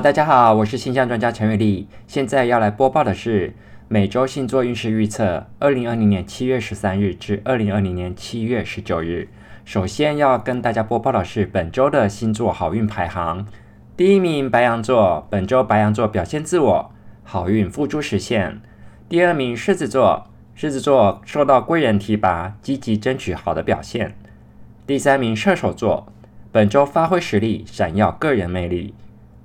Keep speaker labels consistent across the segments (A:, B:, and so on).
A: 大家好，我是星象专家陈宇丽，现在要来播报的是每周星座运势预测，二零二零年七月十三日至二零二零年七月十九日。首先要跟大家播报的是本周的星座好运排行。第一名白羊座，本周白羊座表现自我，好运付诸实现。第二名狮子座，狮子座受到贵人提拔，积极争取好的表现。第三名射手座，本周发挥实力，闪耀个人魅力。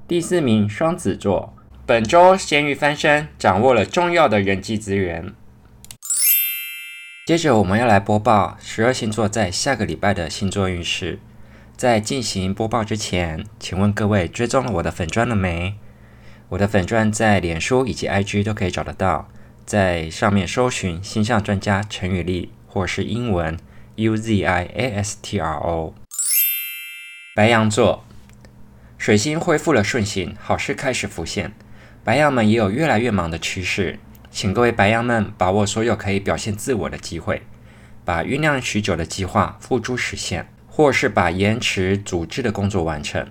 A: 第四名双子座，本周咸鱼翻身，掌握了重要的人际资源。接着我们要来播报十二星座在下个礼拜的星座运势。在进行播报之前，请问各位追踪了我的粉专了没？我的粉专在脸书以及 IG 都可以找得到，在上面搜寻星象专家陈宇丽，或是英文 Uziastro。白羊座。水星恢复了顺行，好事开始浮现，白羊们也有越来越忙的趋势，请各位白羊们把握所有可以表现自我的机会，把酝酿许久的计划付诸实现，或是把延迟组织的工作完成。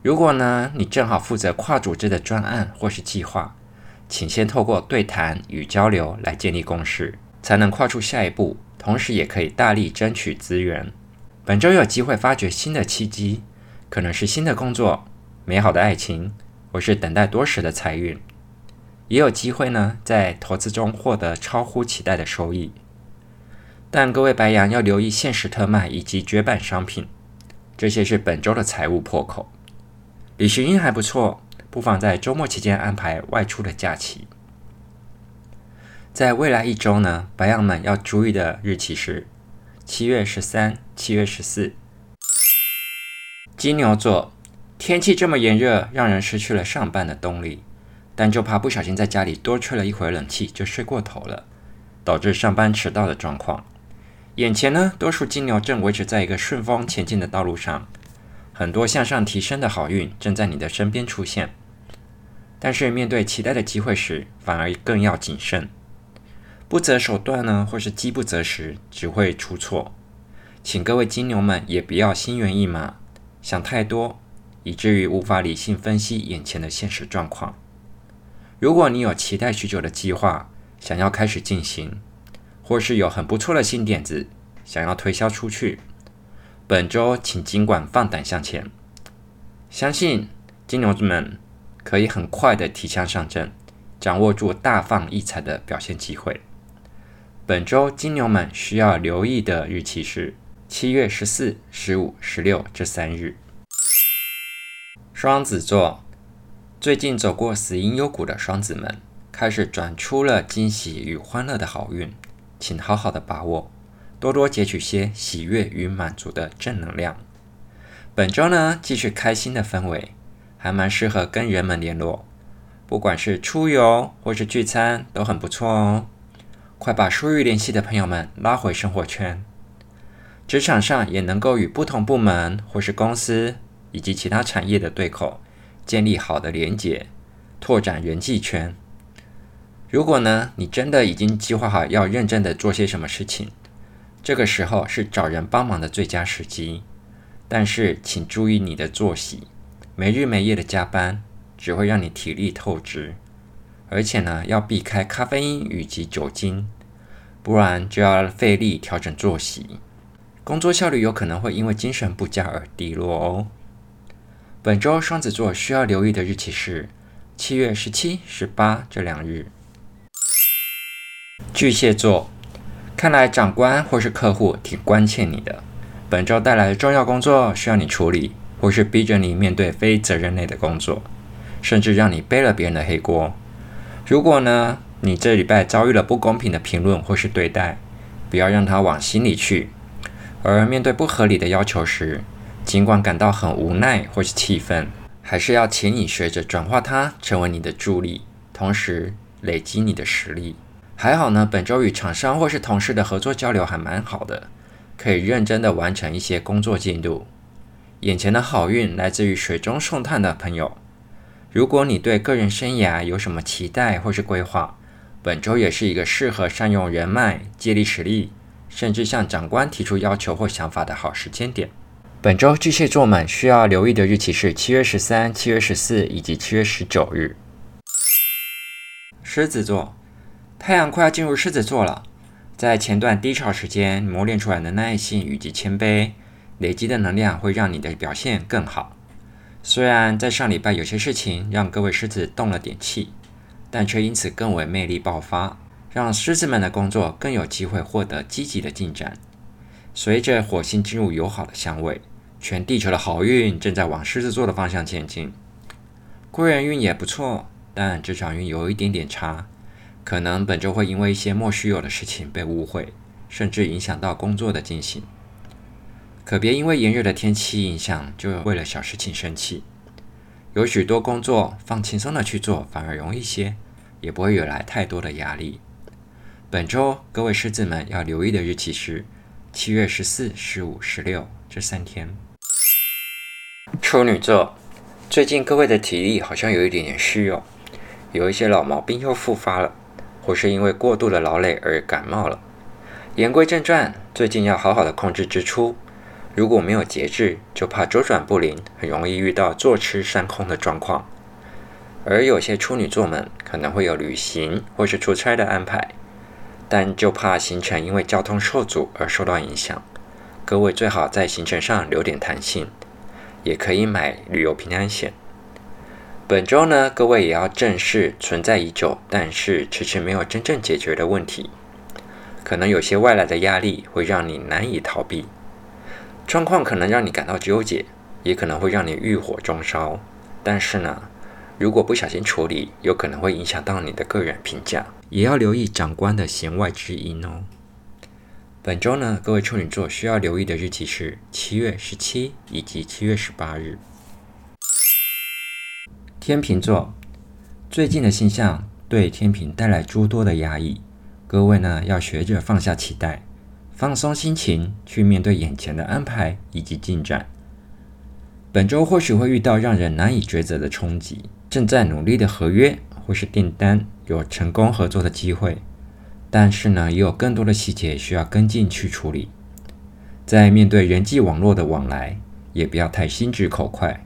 A: 如果呢，你正好负责跨组织的专案或是计划，请先透过对谈与交流来建立共识，才能跨出下一步，同时也可以大力争取资源。本周有机会发掘新的契机。可能是新的工作、美好的爱情，或是等待多时的财运，也有机会呢，在投资中获得超乎期待的收益。但各位白羊要留意限时特卖以及绝版商品，这些是本周的财务破口。旅行运还不错，不妨在周末期间安排外出的假期。在未来一周呢，白羊们要注意的日期是七月十三、七月十四。金牛座，天气这么炎热，让人失去了上班的动力，但就怕不小心在家里多吹了一会儿冷气就睡过头了，导致上班迟到的状况。眼前呢，多数金牛正维持在一个顺风前进的道路上，很多向上提升的好运正在你的身边出现，但是面对期待的机会时，反而更要谨慎，不择手段呢，或是饥不择食，只会出错。请各位金牛们也不要心猿意马。想太多，以至于无法理性分析眼前的现实状况。如果你有期待许久的计划想要开始进行，或是有很不错的新点子想要推销出去，本周请尽管放胆向前。相信金牛们可以很快的提枪上阵，掌握住大放异彩的表现机会。本周金牛们需要留意的日期是。七月十四、十五、十六这三日，双子座最近走过死荫幽谷的双子们，开始转出了惊喜与欢乐的好运，请好好的把握，多多截取些喜悦与满足的正能量。本周呢，继续开心的氛围，还蛮适合跟人们联络，不管是出游或是聚餐都很不错哦。快把疏于联系的朋友们拉回生活圈。职场上也能够与不同部门或是公司以及其他产业的对口建立好的连结，拓展人际圈。如果呢，你真的已经计划好要认真的做些什么事情，这个时候是找人帮忙的最佳时机。但是请注意你的作息，没日没夜的加班只会让你体力透支，而且呢，要避开咖啡因以及酒精，不然就要费力调整作息。工作效率有可能会因为精神不佳而低落哦。本周双子座需要留意的日期是七月十七、十八这两日。巨蟹座，看来长官或是客户挺关切你的。本周带来的重要工作需要你处理，或是逼着你面对非责任类的工作，甚至让你背了别人的黑锅。如果呢，你这礼拜遭遇了不公平的评论或是对待，不要让它往心里去。而面对不合理的要求时，尽管感到很无奈或是气愤，还是要请你学着转化它，成为你的助力，同时累积你的实力。还好呢，本周与厂商或是同事的合作交流还蛮好的，可以认真的完成一些工作进度。眼前的好运来自于水中送炭的朋友。如果你对个人生涯有什么期待或是规划，本周也是一个适合善用人脉、借力使力。甚至向长官提出要求或想法的好时间点。本周巨蟹座们需要留意的日期是七月十三、七月十四以及七月十九日。狮子座，太阳快要进入狮子座了，在前段低潮时间磨练出来的耐性以及谦卑，累积的能量会让你的表现更好。虽然在上礼拜有些事情让各位狮子动了点气，但却因此更为魅力爆发，让狮子们的工作更有机会获得积极的进展。随着火星进入友好的相位。全地球的好运正在往狮子座的方向前进，贵人运也不错，但职场运有一点点差，可能本周会因为一些莫须有的事情被误会，甚至影响到工作的进行。可别因为炎热的天气影响，就为了小事情生气。有许多工作放轻松的去做，反而容易些，也不会惹来太多的压力。本周各位狮子们要留意的日期是七月十四、十五、十六这三天。处女座，最近各位的体力好像有一点点虚哦，有一些老毛病又复发了，或是因为过度的劳累而感冒了。言归正传，最近要好好的控制支出，如果没有节制，就怕周转不灵，很容易遇到坐吃山空的状况。而有些处女座们可能会有旅行或是出差的安排，但就怕行程因为交通受阻而受到影响，各位最好在行程上留点弹性。也可以买旅游平安险。本周呢，各位也要正视存在已久但是迟迟没有真正解决的问题。可能有些外来的压力会让你难以逃避，状况可能让你感到纠结，也可能会让你欲火中烧。但是呢，如果不小心处理，有可能会影响到你的个人评价。也要留意长官的弦外之音哦。本周呢，各位处女座需要留意的日期是七月十七以及七月十八日。天秤座，最近的星象对天秤带来诸多的压抑，各位呢要学着放下期待，放松心情，去面对眼前的安排以及进展。本周或许会遇到让人难以抉择的冲击，正在努力的合约或是订单有成功合作的机会。但是呢，也有更多的细节需要跟进去处理。在面对人际网络的往来，也不要太心直口快，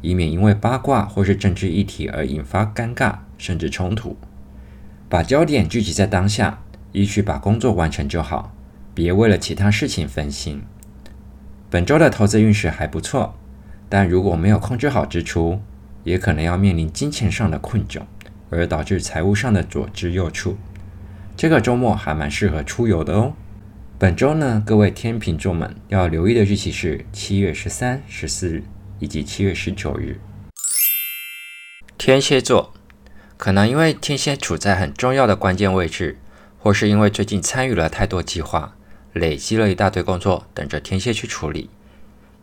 A: 以免因为八卦或是政治议题而引发尴尬甚至冲突。把焦点聚集在当下，依序把工作完成就好，别为了其他事情分心。本周的投资运势还不错，但如果没有控制好支出，也可能要面临金钱上的困窘，而导致财务上的左支右绌。这个周末还蛮适合出游的哦。本周呢，各位天秤座们要留意的日期是七月十三、十四日以及七月十九日。天蝎座可能因为天蝎处在很重要的关键位置，或是因为最近参与了太多计划，累积了一大堆工作等着天蝎去处理，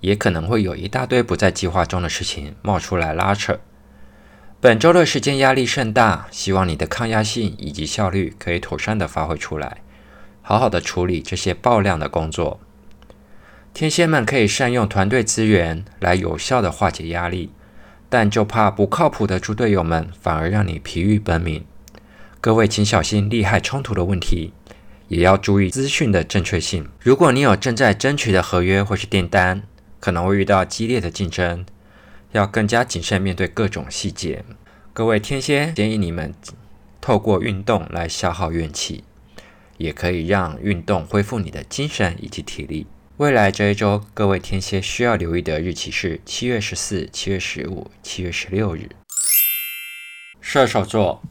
A: 也可能会有一大堆不在计划中的事情冒出来拉扯。本周的时间压力甚大，希望你的抗压性以及效率可以妥善的发挥出来，好好的处理这些爆量的工作。天蝎们可以善用团队资源来有效的化解压力，但就怕不靠谱的猪队友们反而让你疲于奔命。各位请小心利害冲突的问题，也要注意资讯的正确性。如果你有正在争取的合约或是订单，可能会遇到激烈的竞争。要更加谨慎面对各种细节。各位天蝎，建议你们透过运动来消耗怨气，也可以让运动恢复你的精神以及体力。未来这一周，各位天蝎需要留意的日期是七月十四、七月十五、七月十六日。射手座，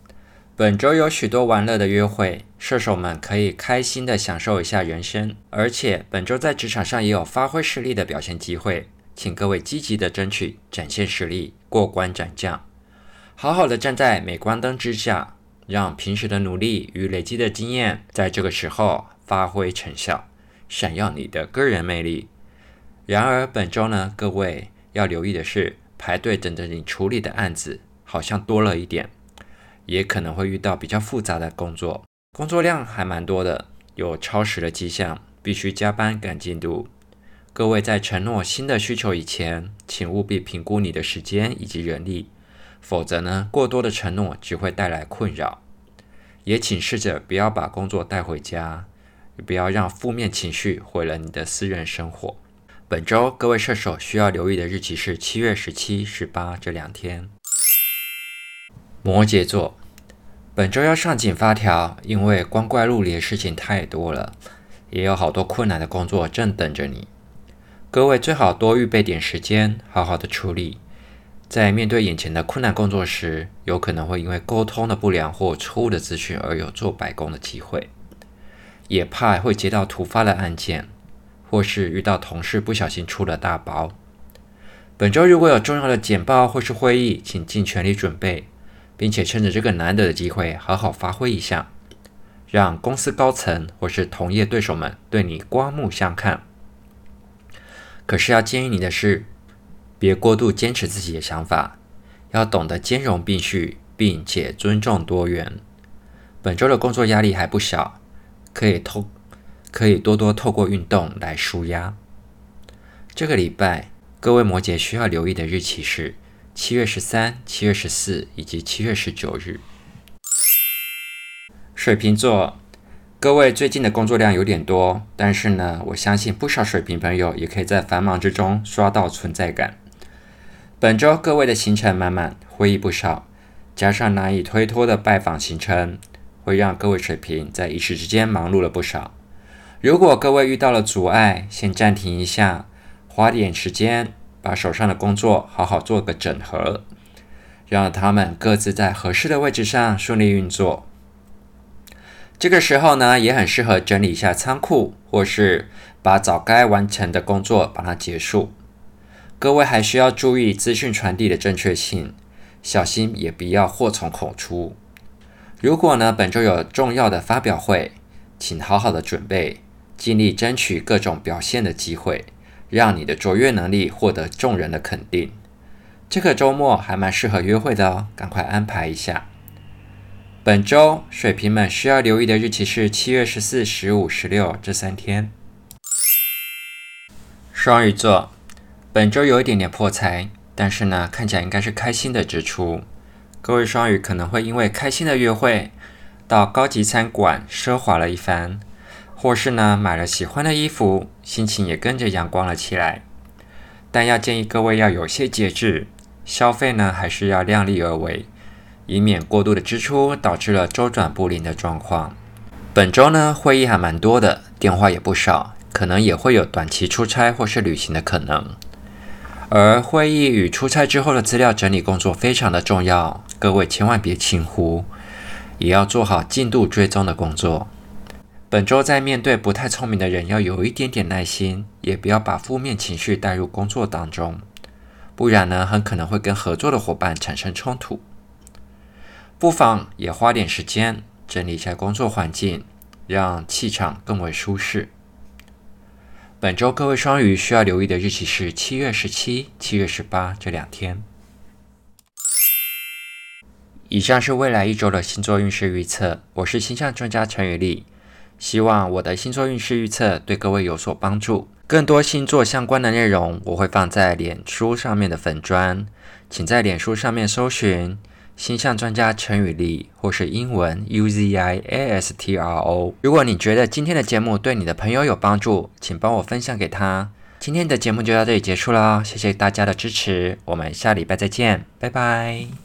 A: 本周有许多玩乐的约会，射手们可以开心的享受一下人生，而且本周在职场上也有发挥实力的表现机会。请各位积极的争取，展现实力，过关斩将，好好的站在镁光灯之下，让平时的努力与累积的经验，在这个时候发挥成效，闪耀你的个人魅力。然而本周呢，各位要留意的是，排队等着你处理的案子好像多了一点，也可能会遇到比较复杂的工作，工作量还蛮多的，有超时的迹象，必须加班赶进度。各位在承诺新的需求以前，请务必评估你的时间以及人力，否则呢，过多的承诺只会带来困扰。也请试着不要把工作带回家，不要让负面情绪毁了你的私人生活。本周各位射手需要留意的日期是七月十七、十八这两天。摩羯座，本周要上紧发条，因为光怪陆离的事情太多了，也有好多困难的工作正等着你。各位最好多预备点时间，好好的处理。在面对眼前的困难工作时，有可能会因为沟通的不良或错误的资讯而有做白工的机会，也怕会接到突发的案件。或是遇到同事不小心出了大包。本周如果有重要的简报或是会议，请尽全力准备，并且趁着这个难得的机会好好发挥一下，让公司高层或是同业对手们对你刮目相看。可是要建议你的是，别过度坚持自己的想法，要懂得兼容并蓄，并且尊重多元。本周的工作压力还不小，可以透。可以多多透过运动来舒压。这个礼拜，各位摩羯需要留意的日期是七月十三、七月十四以及七月十九日。水瓶座，各位最近的工作量有点多，但是呢，我相信不少水瓶朋友也可以在繁忙之中刷到存在感。本周各位的行程满满，会议不少，加上难以推脱的拜访行程，会让各位水瓶在一时之间忙碌了不少。如果各位遇到了阻碍，先暂停一下，花点时间把手上的工作好好做个整合，让他们各自在合适的位置上顺利运作。这个时候呢，也很适合整理一下仓库，或是把早该完成的工作把它结束。各位还需要注意资讯传递的正确性，小心也不要祸从口出。如果呢，本周有重要的发表会，请好好的准备。尽力争取各种表现的机会，让你的卓越能力获得众人的肯定。这个周末还蛮适合约会的哦，赶快安排一下。本周水瓶们需要留意的日期是七月十四、十五、十六这三天。双鱼座，本周有一点点破财，但是呢，看起来应该是开心的支出。各位双鱼可能会因为开心的约会，到高级餐馆奢华了一番。或是呢，买了喜欢的衣服，心情也跟着阳光了起来。但要建议各位要有些节制，消费呢还是要量力而为，以免过度的支出导致了周转不灵的状况。本周呢，会议还蛮多的，电话也不少，可能也会有短期出差或是旅行的可能。而会议与出差之后的资料整理工作非常的重要，各位千万别轻忽，也要做好进度追踪的工作。本周在面对不太聪明的人，要有一点点耐心，也不要把负面情绪带入工作当中，不然呢，很可能会跟合作的伙伴产生冲突。不妨也花点时间整理一下工作环境，让气场更为舒适。本周各位双鱼需要留意的日期是七月十七、七月十八这两天。以上是未来一周的星座运势预测，我是星象专家陈宇丽。希望我的星座运势预测对各位有所帮助。更多星座相关的内容，我会放在脸书上面的粉砖，请在脸书上面搜寻“星象专家陈宇丽”或是英文 “Uziastro”。如果你觉得今天的节目对你的朋友有帮助，请帮我分享给他。今天的节目就到这里结束了，谢谢大家的支持，我们下礼拜再见，拜拜。